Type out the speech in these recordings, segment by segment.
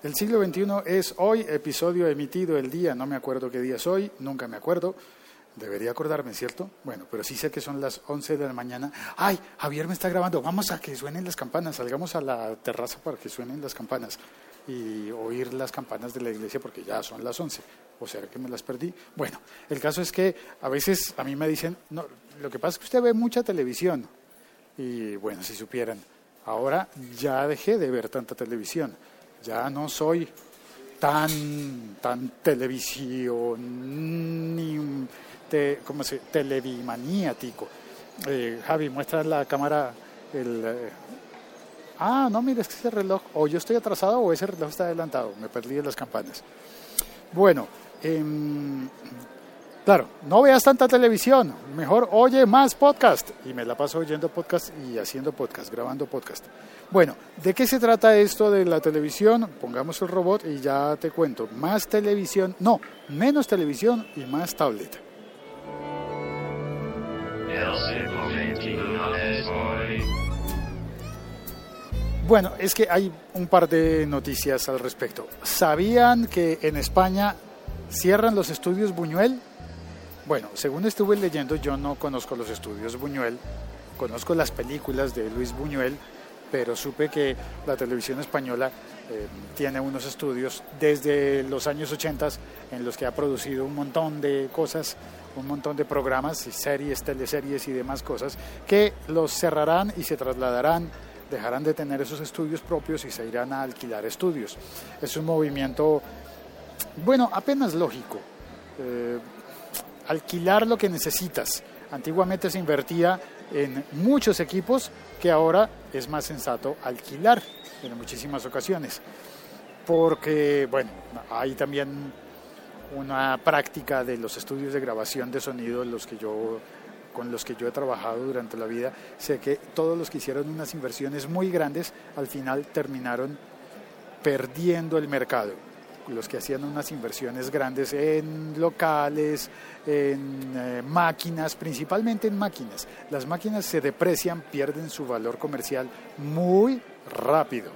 El siglo XXI es hoy, episodio emitido el día, no me acuerdo qué día es hoy, nunca me acuerdo. Debería acordarme, ¿cierto? Bueno, pero sí sé que son las 11 de la mañana. ¡Ay! Javier me está grabando. Vamos a que suenen las campanas. Salgamos a la terraza para que suenen las campanas y oír las campanas de la iglesia porque ya son las 11. O sea que me las perdí. Bueno, el caso es que a veces a mí me dicen, no, lo que pasa es que usted ve mucha televisión. Y bueno, si supieran, ahora ya dejé de ver tanta televisión ya no soy tan, tan televisión ni te, ¿cómo se, televimaniático. Eh, Javi, muestra la cámara el... Eh, ah, no, mira, es que ese reloj, o yo estoy atrasado o ese reloj está adelantado, me perdí en las campanas. Bueno, eh, Claro, no veas tanta televisión, mejor oye más podcast. Y me la paso oyendo podcast y haciendo podcast, grabando podcast. Bueno, ¿de qué se trata esto de la televisión? Pongamos el robot y ya te cuento. Más televisión, no, menos televisión y más tablet. Bueno, es que hay un par de noticias al respecto. ¿Sabían que en España cierran los estudios Buñuel? Bueno, según estuve leyendo, yo no conozco los estudios Buñuel, conozco las películas de Luis Buñuel, pero supe que la televisión española eh, tiene unos estudios desde los años 80 en los que ha producido un montón de cosas, un montón de programas, y series, teleseries y demás cosas, que los cerrarán y se trasladarán, dejarán de tener esos estudios propios y se irán a alquilar estudios. Es un movimiento, bueno, apenas lógico. Eh, alquilar lo que necesitas. Antiguamente se invertía en muchos equipos que ahora es más sensato alquilar en muchísimas ocasiones. Porque, bueno, hay también una práctica de los estudios de grabación de sonido los que yo, con los que yo he trabajado durante la vida. Sé que todos los que hicieron unas inversiones muy grandes al final terminaron perdiendo el mercado los que hacían unas inversiones grandes en locales, en eh, máquinas, principalmente en máquinas. Las máquinas se deprecian, pierden su valor comercial muy rápido.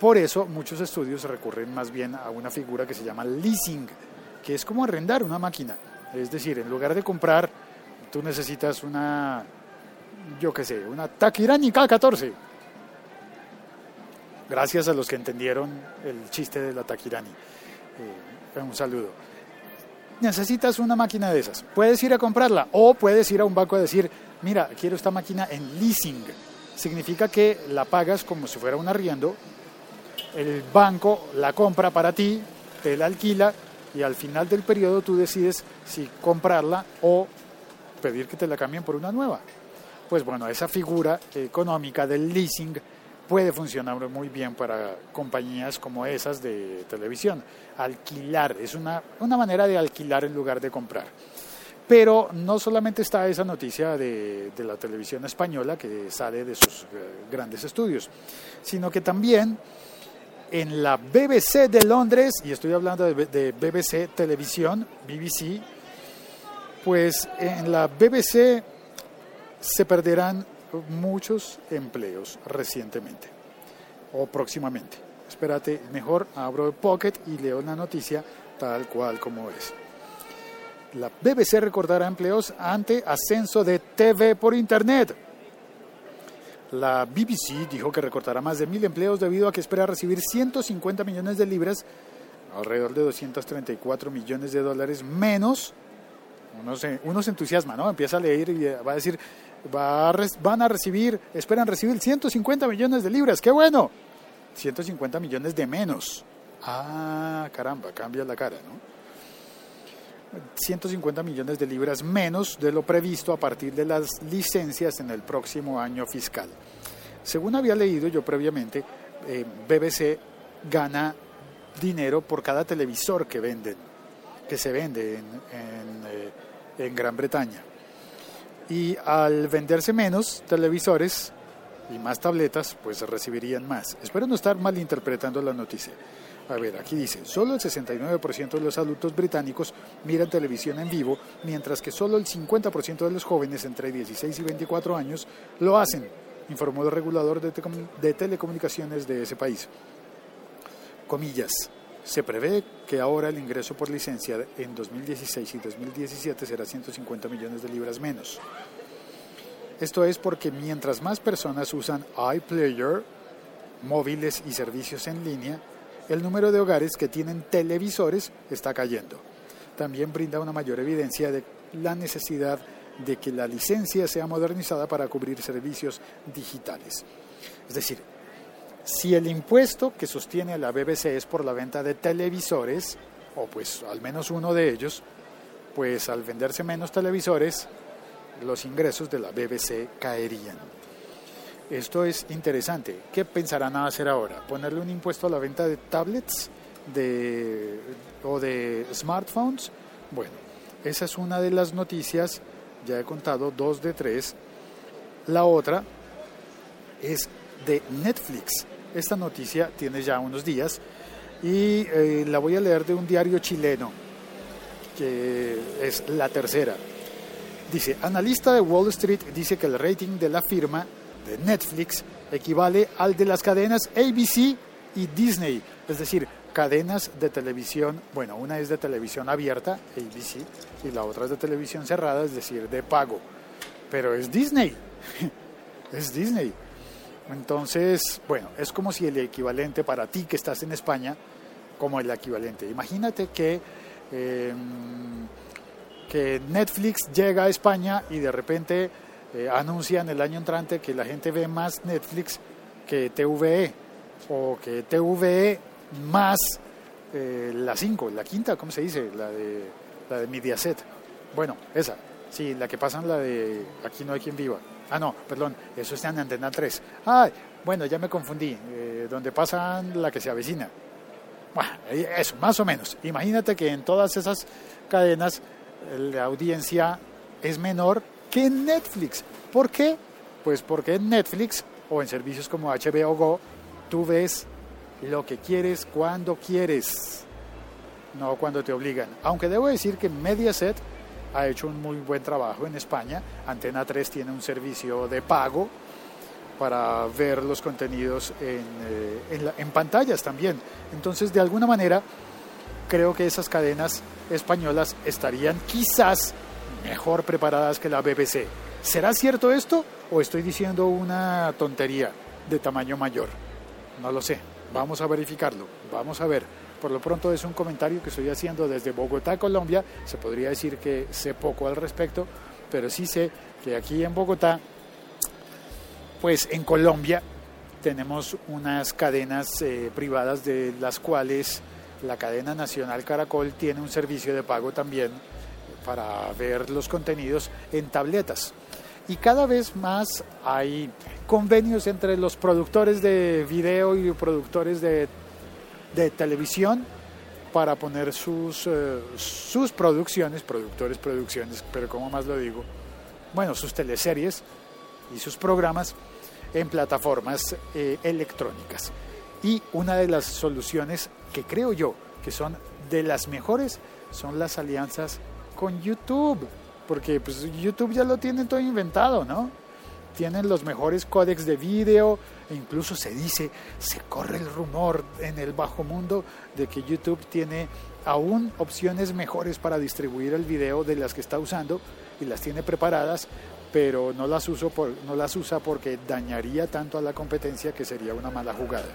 Por eso muchos estudios recurren más bien a una figura que se llama leasing, que es como arrendar una máquina. Es decir, en lugar de comprar, tú necesitas una, yo qué sé, una Takirani K14. Gracias a los que entendieron el chiste de la Takirani. Eh, un saludo. Necesitas una máquina de esas. Puedes ir a comprarla o puedes ir a un banco a decir, mira, quiero esta máquina en leasing. Significa que la pagas como si fuera un arriendo. El banco la compra para ti, te la alquila y al final del periodo tú decides si comprarla o pedir que te la cambien por una nueva. Pues bueno, esa figura económica del leasing puede funcionar muy bien para compañías como esas de televisión. Alquilar, es una, una manera de alquilar en lugar de comprar. Pero no solamente está esa noticia de, la televisión española que sale de sus eh, grandes estudios, sino que también en la BBC de Londres, y estoy hablando de, de BBC Televisión, BBC, pues en la BBC se perderán muchos empleos recientemente o próximamente. Espérate, mejor abro el Pocket y leo la noticia tal cual como es. La BBC recordará empleos ante ascenso de TV por Internet. La BBC dijo que recortará más de mil empleos debido a que espera recibir 150 millones de libras, alrededor de 234 millones de dólares menos. Uno se, uno se entusiasma, ¿no? Empieza a leer y va a decir, va van a recibir, esperan recibir 150 millones de libras, qué bueno. 150 millones de menos. Ah, caramba, cambia la cara, ¿no? 150 millones de libras menos de lo previsto a partir de las licencias en el próximo año fiscal. Según había leído yo previamente, eh, BBC gana dinero por cada televisor que venden, que se vende en, eh, en Gran Bretaña y al venderse menos televisores y más tabletas, pues recibirían más. Espero no estar malinterpretando la noticia. A ver, aquí dice, solo el 69% de los adultos británicos miran televisión en vivo, mientras que solo el 50% de los jóvenes entre 16 y 24 años lo hacen, informó el regulador de, telecomunicaciones de ese país. Comillas. Se prevé que ahora el ingreso por licencia en 2016 y 2017 será 150 millones de libras menos. Esto es porque mientras más personas usan iPlayer, móviles y servicios en línea, el número de hogares que tienen televisores está cayendo. También brinda una mayor evidencia de la necesidad de que la licencia sea modernizada para cubrir servicios digitales. Es decir, si el impuesto que sostiene la BBC es por la venta de televisores, o pues al menos uno de ellos, pues al venderse menos televisores, los ingresos de la BBC caerían. Esto es interesante. ¿Qué pensarán hacer ahora? ¿Ponerle un impuesto a la venta de tablets de, o de smartphones? Bueno, esa es una de las noticias, ya he contado dos de tres. La otra es de Netflix. Esta noticia tiene ya unos días y eh, la voy a leer de un diario chileno, que es la tercera. Dice, analista de Wall Street dice que el rating de la firma de Netflix equivale al de las cadenas ABC y Disney, es decir, cadenas de televisión, bueno, una es de televisión abierta, ABC, y la otra es de televisión cerrada, es decir, de pago, pero es Disney, es Disney. Entonces, bueno, es como si el equivalente para ti que estás en España, como el equivalente. Imagínate que, em, que Netflix llega a España y de repente eh, anuncian el año entrante que la gente ve más Netflix que TVE o que TVE más eh, la 5, la quinta, ¿cómo se dice? La de, la de Mediaset. Bueno, esa, sí, la que pasan la de Aquí no hay quien viva. Ah, no, perdón, eso está en Antena 3. Ay, bueno, ya me confundí, eh, donde pasan la que se avecina. Bueno, eso, más o menos. Imagínate que en todas esas cadenas la audiencia es menor que en Netflix. ¿Por qué? Pues porque en Netflix o en servicios como HBO Go tú ves lo que quieres cuando quieres, no cuando te obligan. Aunque debo decir que Mediaset ha hecho un muy buen trabajo en España. Antena 3 tiene un servicio de pago para ver los contenidos en, eh, en, pantallas también. Entonces, de alguna manera, creo que esas cadenas españolas estarían quizás mejor preparadas que la BBC. ¿Será cierto esto o estoy diciendo una tontería de tamaño mayor? No lo sé. Vamos a verificarlo. Vamos a ver. Por lo pronto es un comentario que estoy haciendo desde Bogotá, Colombia. Se podría decir que sé poco al respecto, pero sí sé que aquí en Bogotá, pues en Colombia, tenemos unas cadenas eh, privadas de las cuales la cadena nacional Caracol tiene un servicio de pago también para ver los contenidos en tabletas. Y cada vez más hay convenios entre los productores de video y productores de de televisión para poner sus, eh, sus producciones, productores, producciones, pero como más lo digo, bueno, sus teleseries y sus programas en plataformas eh, electrónicas. Y una de las soluciones que creo yo que son de las mejores son las alianzas con YouTube, porque pues YouTube ya lo tienen todo inventado, ¿no? Tienen los mejores códex de vídeo, e incluso se dice, se corre el rumor en el bajo mundo de que YouTube tiene aún opciones mejores para distribuir el video de las que está usando y las tiene preparadas, pero no las, uso por, no las usa porque dañaría tanto a la competencia que sería una mala jugada.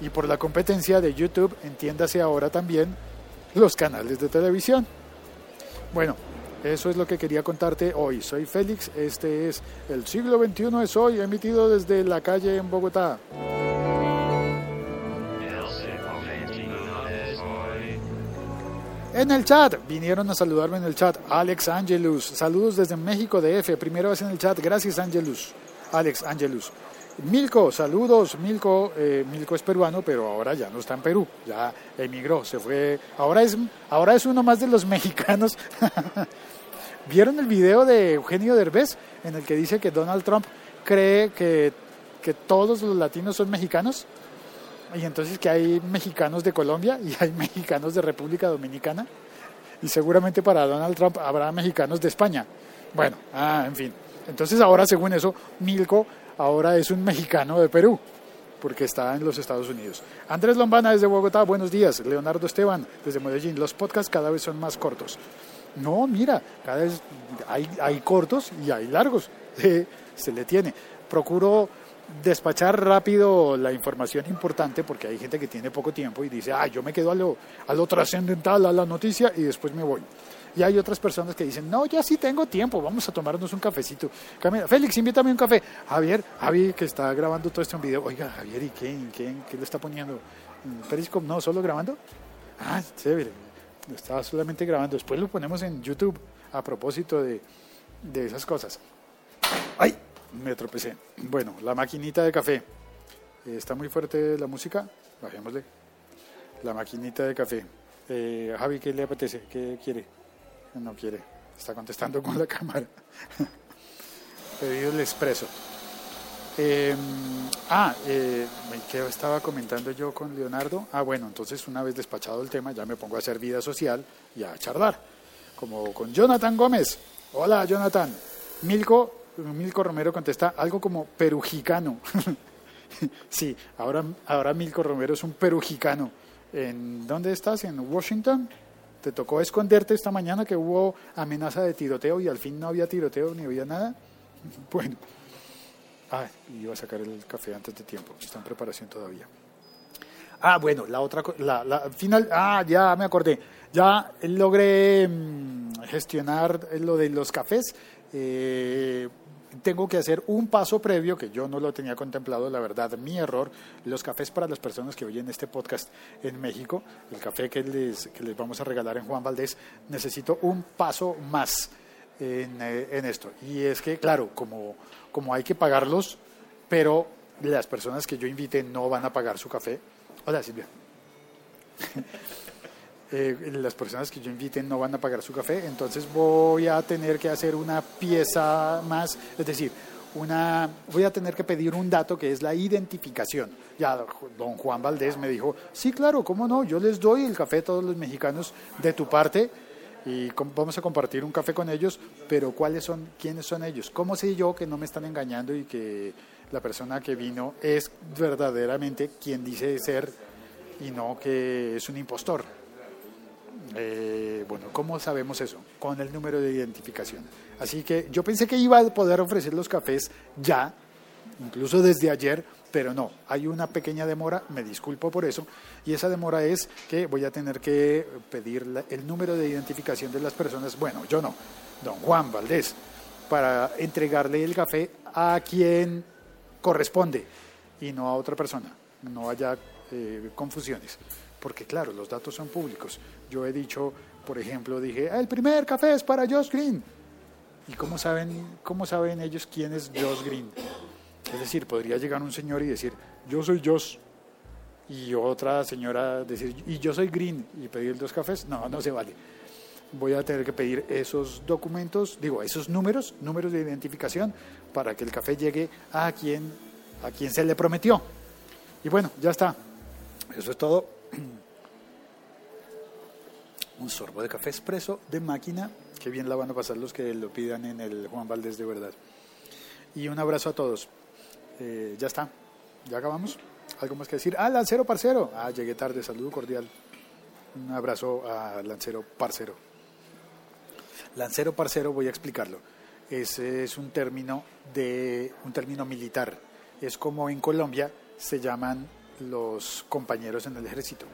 Y por la competencia de YouTube, entiéndase ahora también los canales de televisión. Bueno, eso es lo que quería contarte hoy. Soy Félix, este es El siglo XXI es hoy, emitido desde la calle en Bogotá. En el chat, vinieron a saludarme en el chat, Alex Angelus, saludos desde México de F, primera vez en el chat, gracias Angelus, Alex Angelus. Milko, saludos, Milko, eh, Milko es peruano, pero ahora ya no está en Perú, ya emigró, se fue, ahora es, ahora es uno más de los mexicanos ¿Vieron el video de Eugenio Derbez en el que dice que Donald Trump cree que, que todos los latinos son mexicanos? Y entonces que hay mexicanos de Colombia y hay mexicanos de República Dominicana. Y seguramente para Donald Trump habrá mexicanos de España. Bueno, ah, en fin. Entonces ahora, según eso, Milko ahora es un mexicano de Perú. porque está en los Estados Unidos. Andrés Lombana desde Bogotá, buenos días. Leonardo Esteban desde Medellín, los podcasts cada vez son más cortos. No, mira, cada vez hay, hay cortos y hay largos. se le tiene. Procuro despachar rápido la información importante porque hay gente que tiene poco tiempo y dice, ah, yo me quedo a lo, a lo trascendental, a la noticia y después me voy. Y hay otras personas que dicen, no, ya sí tengo tiempo, vamos a tomarnos un cafecito. Félix, invítame un café. Javier, Javier, que está grabando todo esto en video. Oiga, Javier, ¿y qué, qué, qué le está poniendo? ¿Periscope? No, solo grabando. Ah, chévere. Estaba solamente grabando. Después lo ponemos en YouTube a propósito de, de esas cosas. ¡Ay! Me tropecé. Bueno, la maquinita de café. ¿Está muy fuerte la música? Bajémosle. La maquinita de café. Eh, Javi, ¿qué le apetece? ¿Qué quiere? No quiere. Está contestando con la cámara. Pedido el expreso. Eh, ah, eh, ¿qué estaba comentando yo con Leonardo? Ah, bueno, entonces una vez despachado el tema, ya me pongo a hacer vida social y a charlar. Como con Jonathan Gómez. Hola, Jonathan. Milko Milko Romero contesta algo como perujicano. sí, ahora, ahora Milko Romero es un perujicano. ¿En dónde estás? ¿En Washington? ¿Te tocó esconderte esta mañana que hubo amenaza de tiroteo y al fin no había tiroteo ni había nada? Bueno. Ah, iba a sacar el café antes de tiempo. Está en preparación todavía. Ah, bueno, la otra, la, la final, ah, ya me acordé. Ya logré mm, gestionar lo de los cafés. Eh, tengo que hacer un paso previo que yo no lo tenía contemplado, la verdad, mi error. Los cafés para las personas que oyen este podcast en México, el café que les, que les vamos a regalar en Juan Valdés, necesito un paso más en, eh, en esto. Y es que, claro, como, como hay que pagarlos, pero las personas que yo invite no van a pagar su café. Hola, Silvia. Eh, las personas que yo inviten no van a pagar su café, entonces voy a tener que hacer una pieza más, es decir, una, voy a tener que pedir un dato que es la identificación. Ya don Juan Valdés me dijo, sí, claro, cómo no, yo les doy el café a todos los mexicanos de tu parte y vamos a compartir un café con ellos, pero ¿cuáles son, quiénes son ellos? ¿Cómo sé yo que no me están engañando y que la persona que vino es verdaderamente quien dice ser y no que es un impostor? Eh, bueno, ¿cómo sabemos eso? Con el número de identificación. Así que yo pensé que iba a poder ofrecer los cafés ya, incluso desde ayer, pero no, hay una pequeña demora, me disculpo por eso, y esa demora es que voy a tener que pedir el número de identificación de las personas, bueno, yo no, don Juan Valdés, para entregarle el café a quien corresponde y no a otra persona, no haya eh, confusiones porque claro, los datos son públicos. Yo he dicho, por ejemplo, dije, el primer café es para Josh Green. ¿Y cómo saben, cómo saben ellos quién es Josh Green? Es decir, podría llegar un señor y decir, yo soy Josh. Y otra señora decir, y yo soy Green, y pedir dos cafés. No, no se vale. Voy a tener que pedir esos documentos, digo, esos números, números de identificación, para que el café llegue a quien, a quien se le prometió. Y bueno, ya está. Eso es todo. Un sorbo de café expreso de máquina. que bien la van a pasar los que lo pidan en el Juan Valdés de verdad. Y un abrazo a todos. Eh, ya está. Ya acabamos. ¿Algo más que decir? Ah, Lancero Parcero. Ah, llegué tarde. Saludo cordial. Un abrazo a Lancero Parcero. Lancero Parcero, voy a explicarlo. Ese es un término de un término militar. Es como en Colombia se llaman los compañeros en el ejército.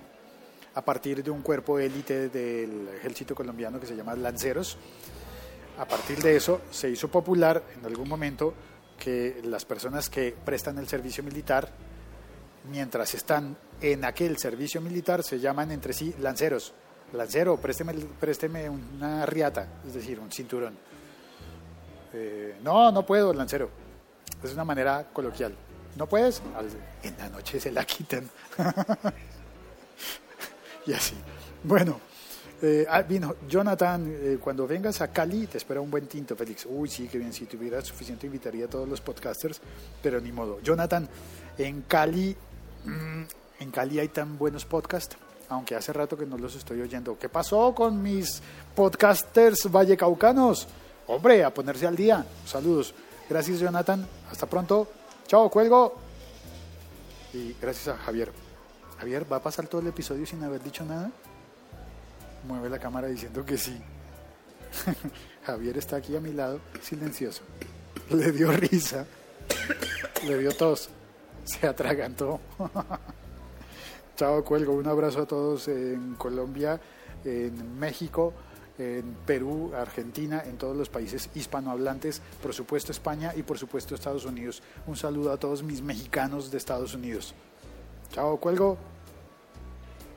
A partir de un cuerpo élite del ejército colombiano que se llama Lanceros, a partir de eso se hizo popular en algún momento que las personas que prestan el servicio militar, mientras están en aquel servicio militar, se llaman entre sí lanceros. Lancero, présteme, présteme una riata, es decir, un cinturón. Eh, no, no puedo, lancero. Es una manera coloquial. ¿No puedes? En la noche se la quitan. y así. Bueno, eh, ah, vino Jonathan, eh, cuando vengas a Cali te espera un buen tinto, Félix. Uy, sí, que bien, si tuviera suficiente invitaría a todos los podcasters, pero ni modo. Jonathan, en Cali, mm, en Cali hay tan buenos podcasts, aunque hace rato que no los estoy oyendo. ¿Qué pasó con mis podcasters vallecaucanos? Hombre, a ponerse al día. Saludos. Gracias, Jonathan. Hasta pronto. Chao, cuelgo. Y gracias a Javier. Javier, ¿va a pasar todo el episodio sin haber dicho nada? Mueve la cámara diciendo que sí. Javier está aquí a mi lado, silencioso. Le dio risa, le dio tos, se atragantó. Chao, cuelgo. Un abrazo a todos en Colombia, en México, en Perú, Argentina, en todos los países hispanohablantes, por supuesto España y por supuesto Estados Unidos. Un saludo a todos mis mexicanos de Estados Unidos. Chao, cuelgo.